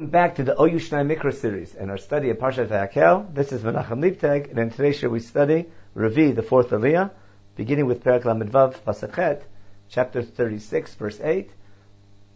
Back to the Oyushnai Mikra series and our study of Parshat Vayakel. This is Menachem Leibtag, and in today's show we study Revi'i, the fourth Aliyah, beginning with Perak Lamedvav Pasachet, chapter 36, verse 8.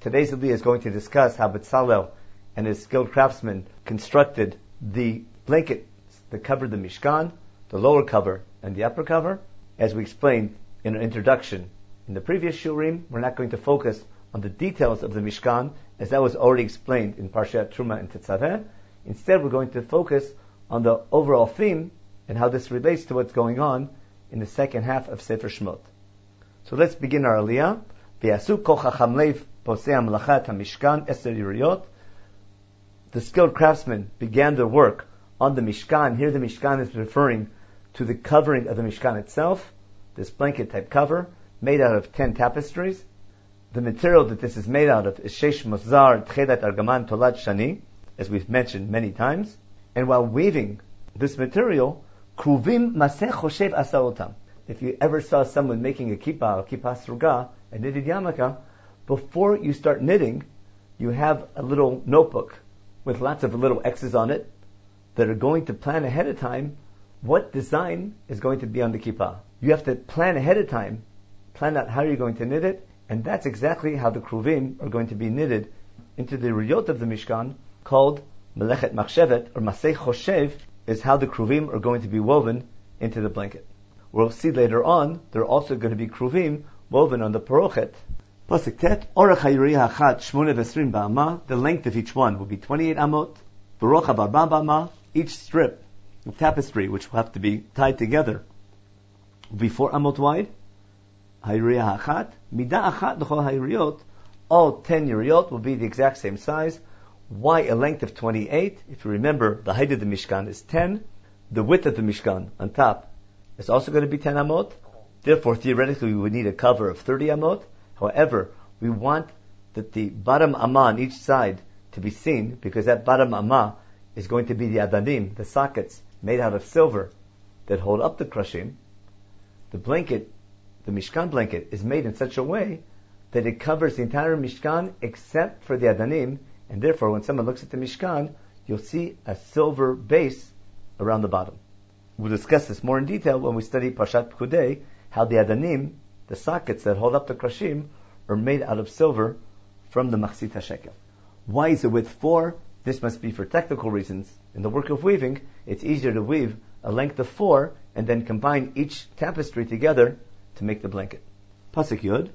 Today's Aliyah is going to discuss how Betzalel and his skilled craftsmen constructed the blanket that covered the Mishkan, the lower cover and the upper cover. As we explained in our introduction in the previous Shiurim, we're not going to focus on the details of the Mishkan, as that was already explained in Parshat Truma and Tetzaveh. Instead, we're going to focus on the overall theme and how this relates to what's going on in the second half of Sefer Shemot. So let's begin our Aliyah. V'yasu eser yiriyot. The skilled craftsmen began their work on the Mishkan. Here the Mishkan is referring to the covering of the Mishkan itself, this blanket type cover, made out of ten tapestries. The material that this is made out of is Shesh Mozar Tchedat Argaman Tolat Shani, as we've mentioned many times. And while weaving this material, Kruvim Maseh Choshev Asarotam. If you ever saw someone making a kippah, a kippah sruga, a knitted yarmulke, before you start knitting, you have a little notebook with lots of little X's on it that are going to plan ahead of time what design is going to be on the kippah. You have to plan ahead of time, plan out how you're going to knit it, and that's exactly how the kruvim are going to be knitted into the riyot of the Mishkan, called Melechet Machshevet, or Maseh Choshev, is how the kruvim are going to be woven into the blanket. We'll see later on, there are also going to be kruvim woven on the parochet. Pasuk Tet, Orach Achat Shmone Vesrim Ba'ama, the length of each one will be 28 amot, Barocha Barba Ba'ama, each strip of tapestry, which will have to be tied together, will be 4 amot wide, Hayriyah Achat, Midah Achat all 10 Yeriyot will be the exact same size. Why a length of 28? If you remember, the height of the Mishkan is 10. The width of the Mishkan on top is also going to be 10 amot. Therefore, theoretically, we would need a cover of 30 amot. However, we want that the bottom amma on each side to be seen because that bottom amma is going to be the adanim, the sockets made out of silver that hold up the krashim. The blanket the Mishkan blanket is made in such a way that it covers the entire Mishkan except for the Adanim, and therefore when someone looks at the Mishkan, you'll see a silver base around the bottom. We'll discuss this more in detail when we study Parshat Pekudei, how the Adanim, the sockets that hold up the Krashim, are made out of silver from the Machzit HaShekel. Why is it width 4? This must be for technical reasons. In the work of weaving, it's easier to weave a length of 4 and then combine each tapestry together to make the blanket. Pasuk el.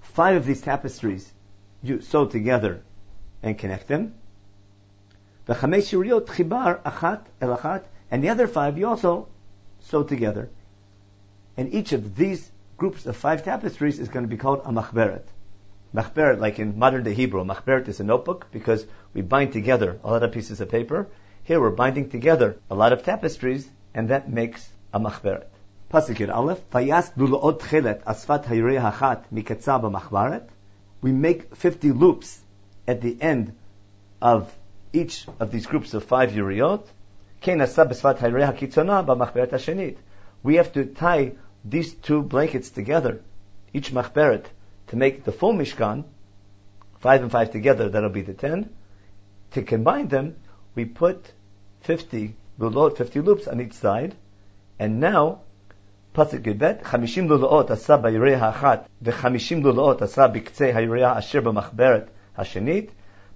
Five of these tapestries you sew together and connect them. And the other five you also sew together. And each of these groups of five tapestries is going to be called a machberet. Machberet, like in modern day Hebrew, machberet is a notebook because we bind together a lot of pieces of paper. Here we're binding together a lot of tapestries, and that makes We make 50 loops at the end of each of these groups of five yuriot. We have to tie these two blankets together, each machberet, to make the full mishkan, five and five together, that'll be the ten. To combine them, we put 50 lulot, 50 loops on each side, and now, Pasuk Yudbet, Chamishim lulaot asa b'yirei ha'achat, v'chamishim lulaot asa b'ktzei ha'yirei asher b'machberet hashenit,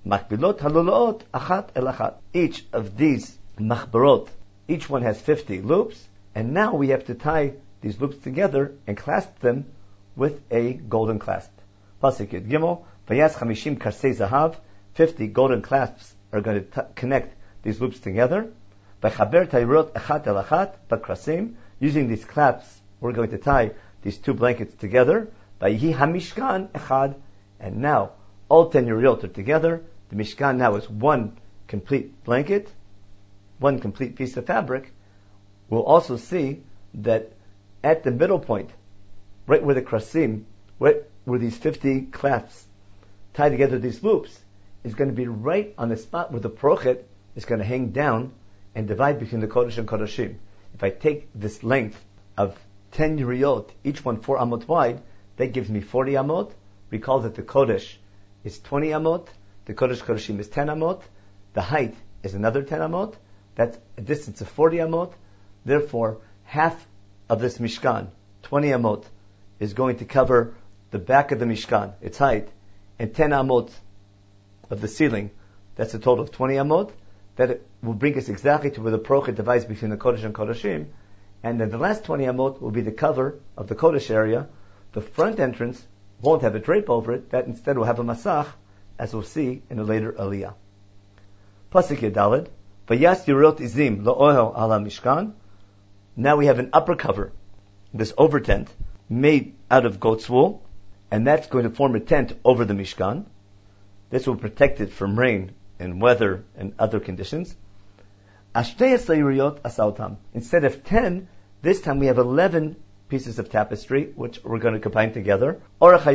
makbilot halulaot achat el achat. Each of these machbarot, each one has 50 loops, and now we have to tie these loops together and clasp them with a golden clasp. Pasuk Yud Gimel, Vayas Chamishim Karsei Zahav, 50 golden clasps are going to t- connect these loops together. V'chaber tayrot echat el achat b'krasim. Using these clasps, we're going to tie these two blankets together. V'yihi hamishkan echad. And now, all ten yerot are together. The mishkan now is one complete blanket, one complete piece of fabric. We'll also see that at the middle point, right where the krasim, right where these 50 clasps tie together these loops, is going to be right on the spot where the prochet is going to hang down and divide between the Kodesh and Kodeshim. If I take this length of 10 Yeriyot, each one 4 amot wide, that gives me 40 amot. Recall that the Kodesh is 20 amot. The Kodesh Kodeshim is 10 amot. The height is another 10 amot. That's a distance of 40 amot. Therefore, half of this Mishkan, 20 amot, is going to cover the back of the Mishkan, its height, and 10 amot of the ceiling. That's a total of 20 amot. That will bring us exactly to where the Prochet divides between the Kodesh and Kodeshim. And then the last 20 amot will be the cover of the Kodesh area. The front entrance won't have a drape over it. That instead will have a masach, as we'll see in a later aliyah. Pasuk Yadalid. Vayas Yerot Izim La'ohel Ala Mishkan. Now we have an upper cover, this over tent, made out of goat's wool, and that's going to form a tent over the Mishkan. This will protect it from rain and weather and other conditions. Instead of ten, this time we have eleven pieces of tapestry, which we're going to combine together. This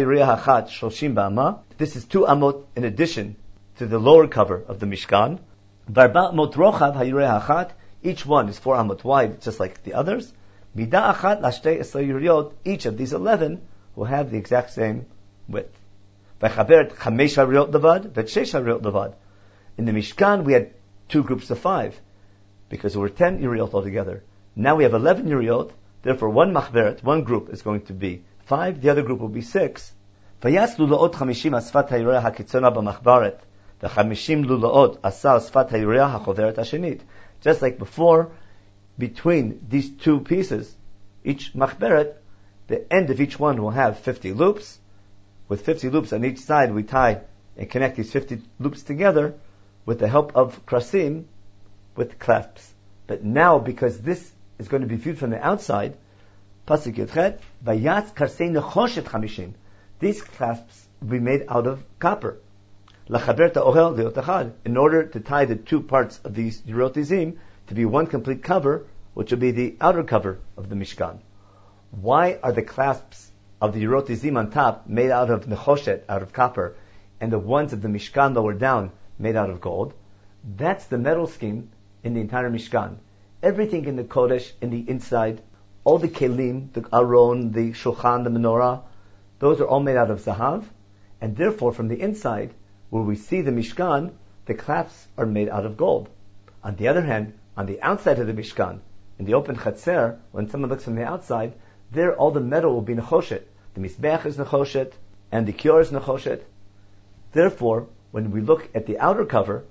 is two amot in addition to the lower cover of the Mishkan. Each one is four amot wide, just like the others. Each of these eleven will have the exact same width. In the Mishkan, we had two groups of five, because there were ten yuriot altogether. Now we have eleven yuriot, therefore one machberet, one group is going to be five, the other group will be six. ויסלו לאות חמישים אספת הירח הקיצונה במחברת, וחמישים לולאות עשה אספת הירח החוברת השנית. Just like before, between these two pieces, each machberet, the end of each one will have 50 loops. With 50 loops on each side, we tie and connect these 50 loops together with the help of krasim, with clasps. But now, because this is going to be viewed from the outside, pasuk yotchet, vayatz karsei nechoshet chamishim. These clasps will be made out of copper in order to tie the two parts of these Yerotizim to be one complete cover, which will be the outer cover of the Mishkan. Why are the clasps of the Yerotizim on top made out of nechoshet, out of copper, and the ones of the Mishkan lower down made out of gold? That's the metal scheme in the entire Mishkan. Everything in the Kodesh, in the inside, all the kelim, the aron, the shulchan, the menorah, those are all made out of zahav, and therefore from the inside, where we see the Mishkan, the clasps are made out of gold. On the other hand, on the outside of the Mishkan, in the open Chatzer, when someone looks from the outside, there all the metal will be Nechoshet. The Mizbeach is Nechoshet, and the Kior is Nechoshet. Therefore, when we look at the outer cover,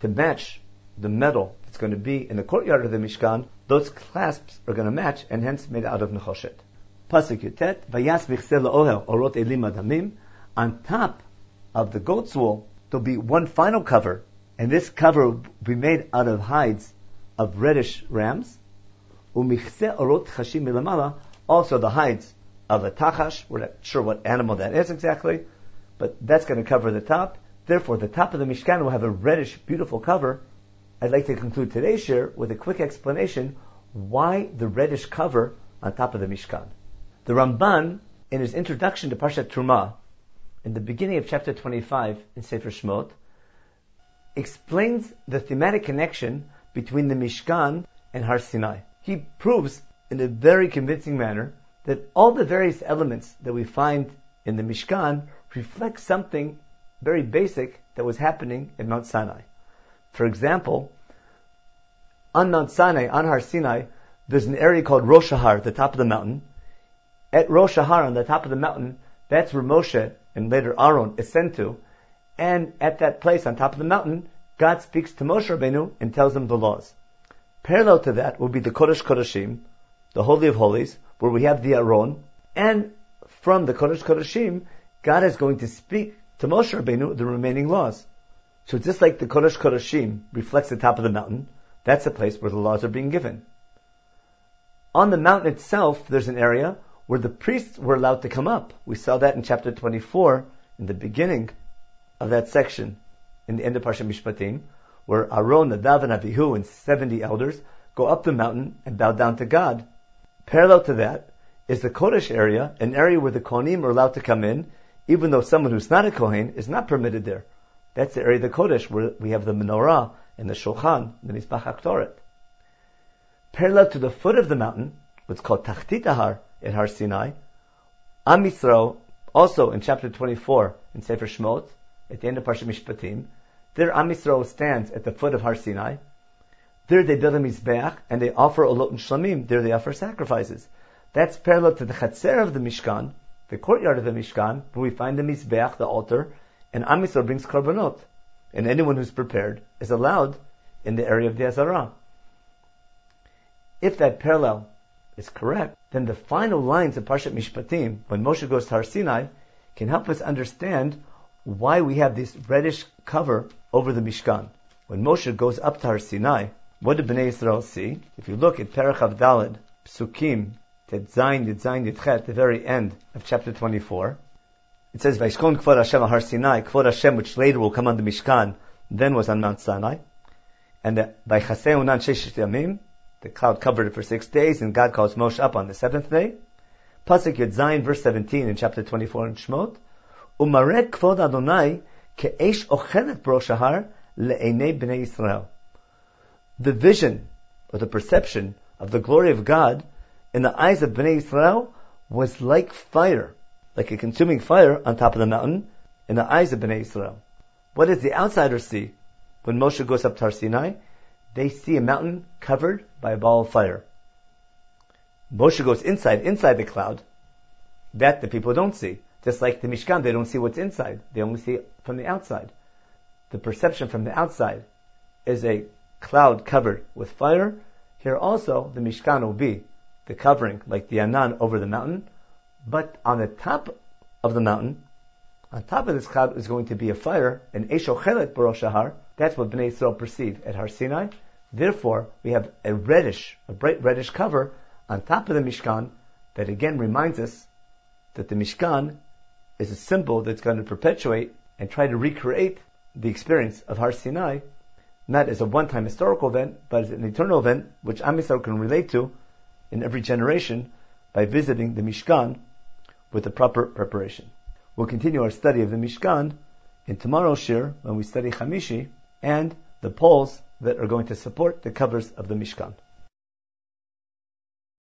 to match the metal that's going to be in the courtyard of the Mishkan, those clasps are going to match, and hence made out of Nechoshet. Pasuk Yutet, Vayas Ohel Orot Elim Adamim, on top of the goat's wool, there'll be one final cover, and this cover will be made out of hides of reddish rams. Umichse Orot Chashim Milamala, Also the hides of a tachash. We're not sure what animal that is exactly, but that's going to cover the top. Therefore, the top of the Mishkan will have a reddish, beautiful cover. I'd like to conclude today's share with a quick explanation why the reddish cover on top of the Mishkan. The Ramban, in his introduction to Parshat Truma, in the beginning of chapter 25 in Sefer Shmot, explains the thematic connection between the Mishkan and Har Sinai. He proves in a very convincing manner that all the various elements that we find in the Mishkan reflect something very basic that was happening in Mount Sinai. For example, on Mount Sinai, on Har Sinai, there's an area called Rosh Har, the top of the mountain. At Rosh Har, on the top of the mountain, that's where Moshe and later Aaron is sent to. And at that place on top of the mountain, God speaks to Moshe Rabbeinu and tells him the laws. Parallel to that will be the Kodesh Kodeshim, the Holy of Holies, where we have the Aron, and from the Kodesh Kodeshim, God is going to speak to Moshe Rabbeinu the remaining laws. So just like the Kodesh Kodeshim reflects the top of the mountain, that's the place where the laws are being given. On the mountain itself, there's an area where the priests were allowed to come up. We saw that in chapter 24, in the beginning of that section, in the end of Parsha Mishpatim, where Aaron, Nadav, and Avihu, and 70 elders go up the mountain and bow down to God. Parallel to that is the Kodesh area, an area where the Kohanim are allowed to come in, even though someone who's not a Kohen is not permitted there. That's the area of the Kodesh where we have the menorah and the Shulchan, the Mizbach HaKtoret. Parallel to the foot of the mountain, what's called Tachtit Ahar, at Har Sinai. Am also in chapter 24, in Sefer Shmot, at the end of Parshat Mishpatim. There Am stands at the foot of Har Sinai. There they build a Mizbeach and they offer Olot and Shlamim. There they offer sacrifices. That's parallel to the Chatzer of the Mishkan, the courtyard of the Mishkan, where we find the Mizbeach, the altar, and Am Yisrael brings Korbanot. And anyone who's prepared is allowed in the area of the Azarah. If that parallel is correct, then the final lines of Parshat Mishpatim, when Moshe goes to Har Sinai, can help us understand why we have this reddish cover over the Mishkan. When Moshe goes up to Har Sinai, what did Bnei Israel see? If you look at Perach Daled, Psukim, Tetzain, Yitzain, Yitchet, the very end of chapter 24, it says, Vaishkon Kvod Hashem Har Sinai, Kvod Hashem, which later will come under Mishkan, then was on Mount Sinai. And by Chasei Unan Sheshet Yamim, the cloud covered it for six days, and God calls Moshe up on the seventh day. Pasuk Yud Zayin, verse 17 in chapter 24 in Shmot. Umarek kvod Adonai ke'esh ochelet broshahar le'enei bnei Israel. The vision, or the perception of the glory of God in the eyes of bnei Israel was like fire, like a consuming fire on top of the mountain in the eyes of bnei Israel. What does the outsider see when Moshe goes up to Har Sinai? they see a mountain covered by a ball of fire. Moshe goes inside, inside the cloud. That the people don't see. Just like the Mishkan, they don't see what's inside. They only see it from the outside. The perception from the outside is a cloud covered with fire. Here also, the Mishkan will be the covering, like the Anan over the mountain. But on the top of the mountain, on top of this cloud is going to be a fire, an Eshochelet Baroshahar. That's what Bnei Israel perceive at Har Sinai. Therefore, we have a reddish, a bright reddish cover on top of the Mishkan that again reminds us that the Mishkan is a symbol that's going to perpetuate and try to recreate the experience of Har Sinai, not as a one-time historical event, but as an eternal event which Am Yisrael can relate to in every generation by visiting the Mishkan with the proper preparation. We'll continue our study of the Mishkan in tomorrow's shiur when we study Chamishi and the poles that are going to support the covers of the Mishkan.